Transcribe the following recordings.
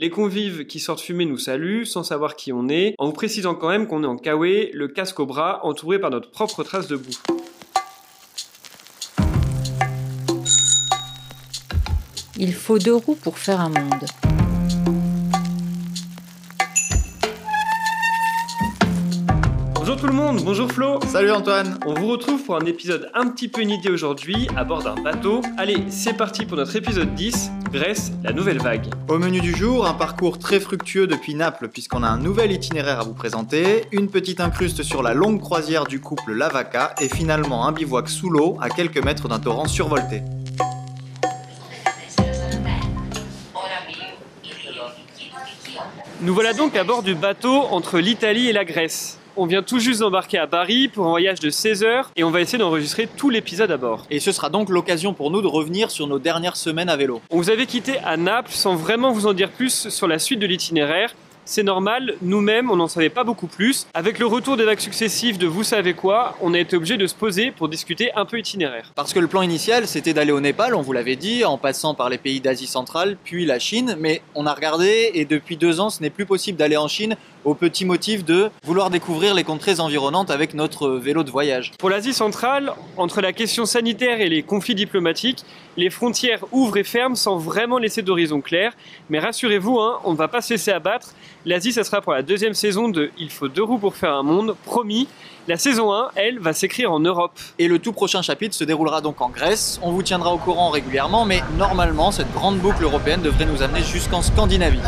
Les convives qui sortent fumer nous saluent sans savoir qui on est, en vous précisant quand même qu'on est en kawé, le casque au bras, entouré par notre propre trace de boue. Il faut deux roues pour faire un monde. Tout le monde, bonjour Flo Salut Antoine On vous retrouve pour un épisode un petit peu inédit aujourd'hui, à bord d'un bateau. Allez, c'est parti pour notre épisode 10, Grèce, la nouvelle vague. Au menu du jour, un parcours très fructueux depuis Naples puisqu'on a un nouvel itinéraire à vous présenter, une petite incruste sur la longue croisière du couple Lavaca et finalement un bivouac sous l'eau à quelques mètres d'un torrent survolté. Nous voilà donc à bord du bateau entre l'Italie et la Grèce. On vient tout juste d'embarquer à Paris pour un voyage de 16 heures et on va essayer d'enregistrer tout l'épisode à bord. Et ce sera donc l'occasion pour nous de revenir sur nos dernières semaines à vélo. On vous avait quitté à Naples sans vraiment vous en dire plus sur la suite de l'itinéraire. C'est normal, nous-mêmes, on n'en savait pas beaucoup plus. Avec le retour des vagues successives de vous savez quoi, on a été obligé de se poser pour discuter un peu itinéraire. Parce que le plan initial, c'était d'aller au Népal, on vous l'avait dit, en passant par les pays d'Asie centrale, puis la Chine, mais on a regardé et depuis deux ans, ce n'est plus possible d'aller en Chine au petit motif de vouloir découvrir les contrées environnantes avec notre vélo de voyage. Pour l'Asie centrale, entre la question sanitaire et les conflits diplomatiques, les frontières ouvrent et ferment sans vraiment laisser d'horizon clair. Mais rassurez-vous, hein, on ne va pas se laisser abattre. L'Asie, ça sera pour la deuxième saison de Il faut deux roues pour faire un monde, promis. La saison 1, elle, va s'écrire en Europe. Et le tout prochain chapitre se déroulera donc en Grèce. On vous tiendra au courant régulièrement, mais normalement, cette grande boucle européenne devrait nous amener jusqu'en Scandinavie.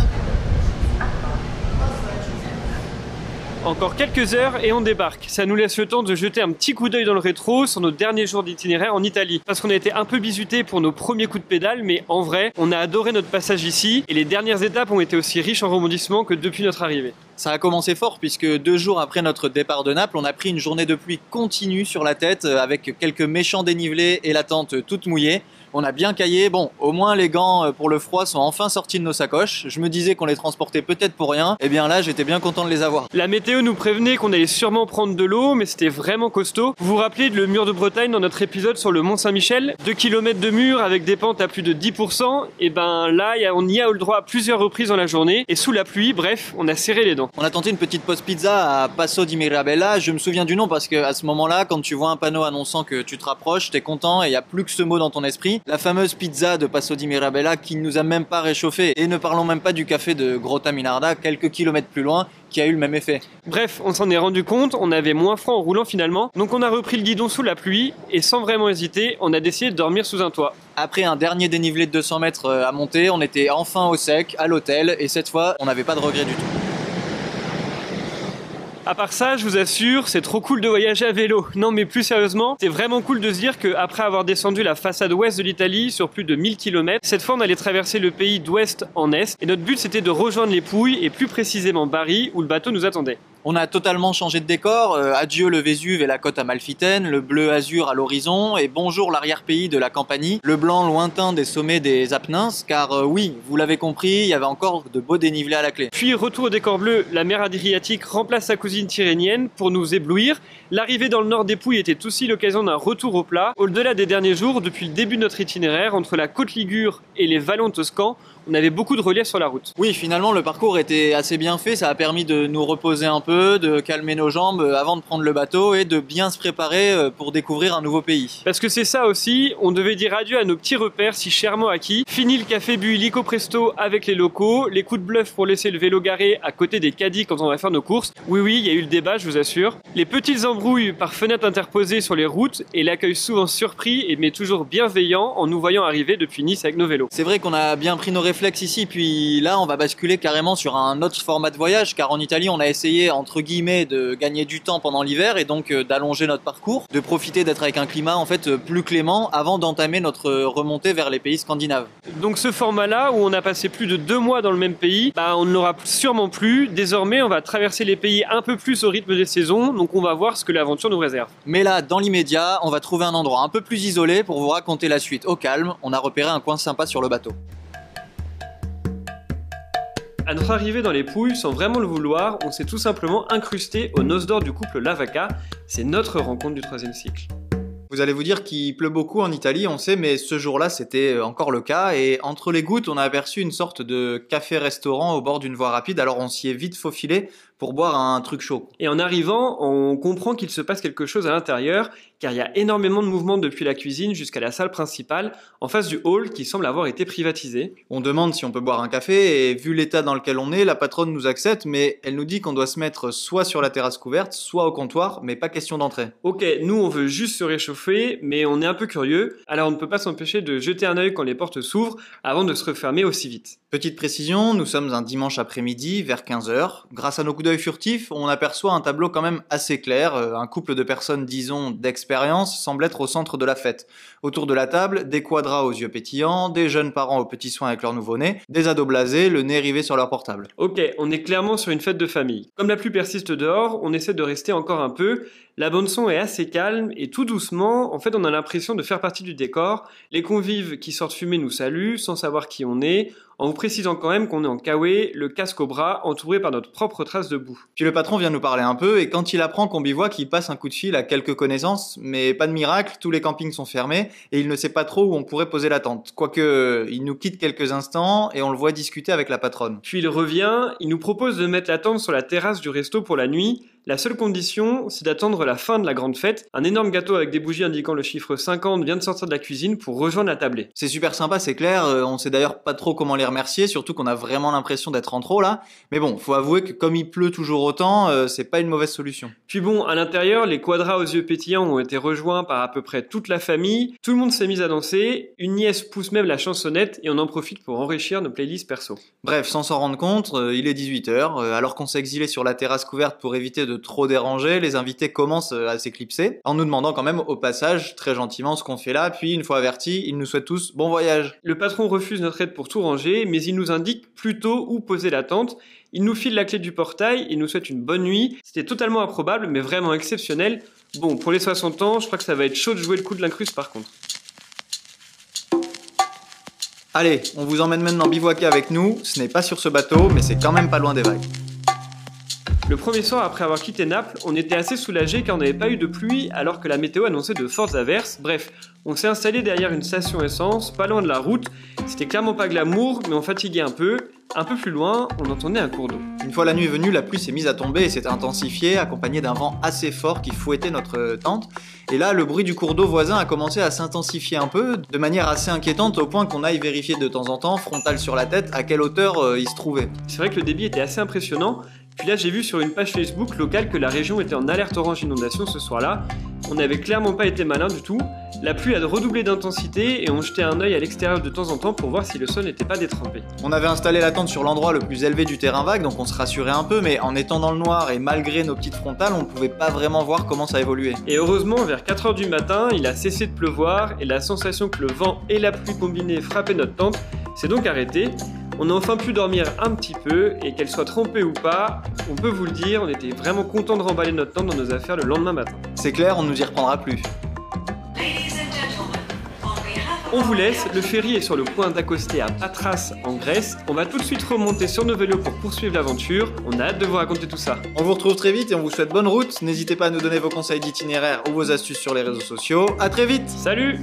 Encore quelques heures et on débarque. Ça nous laisse le temps de jeter un petit coup d'œil dans le rétro sur nos derniers jours d'itinéraire en Italie. Parce qu'on a été un peu bisuté pour nos premiers coups de pédale, mais en vrai, on a adoré notre passage ici et les dernières étapes ont été aussi riches en rebondissements que depuis notre arrivée. Ça a commencé fort puisque deux jours après notre départ de Naples, on a pris une journée de pluie continue sur la tête euh, avec quelques méchants dénivelés et la tente toute mouillée. On a bien caillé. Bon, au moins les gants euh, pour le froid sont enfin sortis de nos sacoches. Je me disais qu'on les transportait peut-être pour rien. Et bien là, j'étais bien content de les avoir. La météo nous prévenait qu'on allait sûrement prendre de l'eau, mais c'était vraiment costaud. Vous vous rappelez de le mur de Bretagne dans notre épisode sur le Mont Saint-Michel 2 km de mur avec des pentes à plus de 10%. Et ben là, on y a eu le droit à plusieurs reprises dans la journée. Et sous la pluie, bref, on a serré les dents. On a tenté une petite pause pizza à Passo di Mirabella. Je me souviens du nom parce que à ce moment-là, quand tu vois un panneau annonçant que tu te rapproches, t'es content et il y a plus que ce mot dans ton esprit. La fameuse pizza de Passo di Mirabella qui ne nous a même pas réchauffé. Et ne parlons même pas du café de Grotta Minarda, quelques kilomètres plus loin, qui a eu le même effet. Bref, on s'en est rendu compte, on avait moins froid en roulant finalement, donc on a repris le guidon sous la pluie, et sans vraiment hésiter, on a décidé de dormir sous un toit. Après un dernier dénivelé de 200 mètres euh, à monter, on était enfin au sec, à l'hôtel, et cette fois, on n'avait pas de regret du tout. À part ça, je vous assure, c'est trop cool de voyager à vélo. Non, mais plus sérieusement, c'est vraiment cool de se dire qu'après avoir descendu la façade ouest de l'Italie sur plus de 1000 km, cette fois on allait traverser le pays d'ouest en est. Et notre but c'était de rejoindre les Pouilles et plus précisément Bari où le bateau nous attendait. On a totalement changé de décor. Euh, adieu le Vésuve et la côte amalfitaine, le bleu azur à l'horizon, et bonjour l'arrière-pays de la Campanie, le blanc lointain des sommets des Apennins, car euh, oui, vous l'avez compris, il y avait encore de beaux dénivelés à la clé. Puis retour au décor bleu, la mer Adriatique remplace sa cousine tyrrhénienne pour nous éblouir. L'arrivée dans le nord des Pouilles était aussi l'occasion d'un retour au plat. Au-delà des derniers jours, depuis le début de notre itinéraire, entre la côte Ligure et les vallons toscans, on avait beaucoup de relief sur la route. Oui, finalement, le parcours était assez bien fait. Ça a permis de nous reposer un peu, de calmer nos jambes avant de prendre le bateau et de bien se préparer euh, pour découvrir un nouveau pays. Parce que c'est ça aussi, on devait dire adieu à nos petits repères si chèrement acquis. Fini le café bu illico presto avec les locaux, les coups de bluff pour laisser le vélo garé à côté des caddies quand on va faire nos courses. Oui, oui, il y a eu le débat, je vous assure. Les petites embrouilles par fenêtres interposées sur les routes et l'accueil souvent surpris mais toujours bienveillant en nous voyant arriver depuis Nice avec nos vélos. C'est vrai qu'on a bien pris nos réflexes ici, puis là on va basculer carrément sur un autre format de voyage, car en Italie on a essayé entre guillemets de gagner du temps pendant l'hiver et donc euh, d'allonger notre parcours, de profiter d'être avec un climat en fait plus clément avant d'entamer notre remontée vers les pays scandinaves. Donc ce format-là où on a passé plus de deux mois dans le même pays, bah, on ne l'aura sûrement plus. Désormais on va traverser les pays un peu plus au rythme des saisons, donc on va voir ce que l'aventure nous réserve. Mais là, dans l'immédiat, on va trouver un endroit un peu plus isolé pour vous raconter la suite au calme. On a repéré un coin sympa sur le bateau. À notre arrivée dans les Pouilles, sans vraiment le vouloir, on s'est tout simplement incrusté aux noces d'or du couple Lavaca. C'est notre rencontre du troisième cycle. Vous allez vous dire qu'il pleut beaucoup en Italie, on sait, mais ce jour-là, c'était encore le cas. Et entre les gouttes, on a aperçu une sorte de café-restaurant au bord d'une voie rapide. Alors on s'y est vite faufilé pour boire un truc chaud. Et en arrivant, on comprend qu'il se passe quelque chose à l'intérieur, car il y a énormément de mouvements depuis la cuisine jusqu'à la salle principale, en face du hall qui semble avoir été privatisé. On demande si on peut boire un café, et vu l'état dans lequel on est, la patronne nous accepte, mais elle nous dit qu'on doit se mettre soit sur la terrasse couverte, soit au comptoir, mais pas question d'entrer. Ok, nous on veut juste se réchauffer, mais on est un peu curieux, alors on ne peut pas s'empêcher de jeter un œil quand les portes s'ouvrent avant de se refermer aussi vite. Petite précision, nous sommes un dimanche après-midi vers 15h. Grâce à nos coups d'œil furtifs, on aperçoit un tableau quand même assez clair. Euh, un couple de personnes, disons, d'expérience semble être au centre de la fête. Autour de la table, des quadras aux yeux pétillants, des jeunes parents aux petits soins avec leur nouveau-né, des ados blasés, le nez rivé sur leur portable. Ok, on est clairement sur une fête de famille. Comme la pluie persiste dehors, on essaie de rester encore un peu. La bande son est assez calme et tout doucement, en fait, on a l'impression de faire partie du décor. Les convives qui sortent fumer nous saluent sans savoir qui on est en vous précisant quand même qu'on est en kawé, le casque au bras, entouré par notre propre trace de boue. Puis le patron vient nous parler un peu, et quand il apprend qu'on bivouac, il passe un coup de fil à quelques connaissances, mais pas de miracle, tous les campings sont fermés, et il ne sait pas trop où on pourrait poser la tente. Quoique, il nous quitte quelques instants, et on le voit discuter avec la patronne. Puis il revient, il nous propose de mettre la tente sur la terrasse du resto pour la nuit, la seule condition, c'est d'attendre la fin de la grande fête. Un énorme gâteau avec des bougies indiquant le chiffre 50 vient de sortir de la cuisine pour rejoindre la tablée. C'est super sympa, c'est clair. Euh, on sait d'ailleurs pas trop comment les remercier, surtout qu'on a vraiment l'impression d'être en trop là. Mais bon, faut avouer que comme il pleut toujours autant, euh, c'est pas une mauvaise solution. Puis bon, à l'intérieur, les quadras aux yeux pétillants ont été rejoints par à peu près toute la famille. Tout le monde s'est mis à danser. Une nièce pousse même la chansonnette et on en profite pour enrichir nos playlists perso. Bref, sans s'en rendre compte, euh, il est 18h. alors qu'on s'est exilé sur la terrasse couverte pour éviter de trop déranger, les invités commencent à s'éclipser, en nous demandant quand même au passage, très gentiment, ce qu'on fait là, puis une fois avertis, ils nous souhaitent tous bon voyage. Le patron refuse notre aide pour tout ranger, mais il nous indique plutôt où poser la tente. Il nous file la clé du portail et nous souhaite une bonne nuit. C'était totalement improbable, mais vraiment exceptionnel. Bon, pour les 60 ans, je crois que ça va être chaud de jouer le coup de l'incruste par contre. Allez, on vous emmène maintenant bivouaquer avec nous. Ce n'est pas sur ce bateau, mais c'est quand même pas loin des vagues. Le premier soir après avoir quitté Naples, on était assez soulagé car on n'avait pas eu de pluie alors que la météo annonçait de fortes averses. Bref, on s'est installé derrière une station essence, pas loin de la route. C'était clairement pas glamour, mais on fatiguait un peu. Un peu plus loin, on entendait un cours d'eau. Une fois la nuit venue, la pluie s'est mise à tomber et s'est intensifiée, accompagnée d'un vent assez fort qui fouettait notre tente. Et là, le bruit du cours d'eau voisin a commencé à s'intensifier un peu, de manière assez inquiétante, au point qu'on aille vérifier de temps en temps, frontal sur la tête, à quelle hauteur euh, il se trouvait. C'est vrai que le débit était assez impressionnant, puis là, j'ai vu sur une page Facebook locale que la région était en alerte orange inondation ce soir-là. On n'avait clairement pas été malin du tout. La pluie a redoublé d'intensité et on jetait un œil à l'extérieur de temps en temps pour voir si le sol n'était pas détrempé. On avait installé la tente sur l'endroit le plus élevé du terrain vague, donc on se rassurait un peu, mais en étant dans le noir et malgré nos petites frontales, on ne pouvait pas vraiment voir comment ça évoluait. Et heureusement, vers 4h du matin, il a cessé de pleuvoir et la sensation que le vent et la pluie combinés frappaient notre tente s'est donc arrêtée. On a enfin pu dormir un petit peu et qu'elle soit trempée ou pas, on peut vous le dire, on était vraiment content de remballer notre tente dans nos affaires le lendemain matin. C'est clair, on ne nous y reprendra plus. On vous laisse, le ferry est sur le point d'accoster à Patras en Grèce. On va tout de suite remonter sur nos vélos pour poursuivre l'aventure. On a hâte de vous raconter tout ça. On vous retrouve très vite et on vous souhaite bonne route. N'hésitez pas à nous donner vos conseils d'itinéraire ou vos astuces sur les réseaux sociaux. À très vite Salut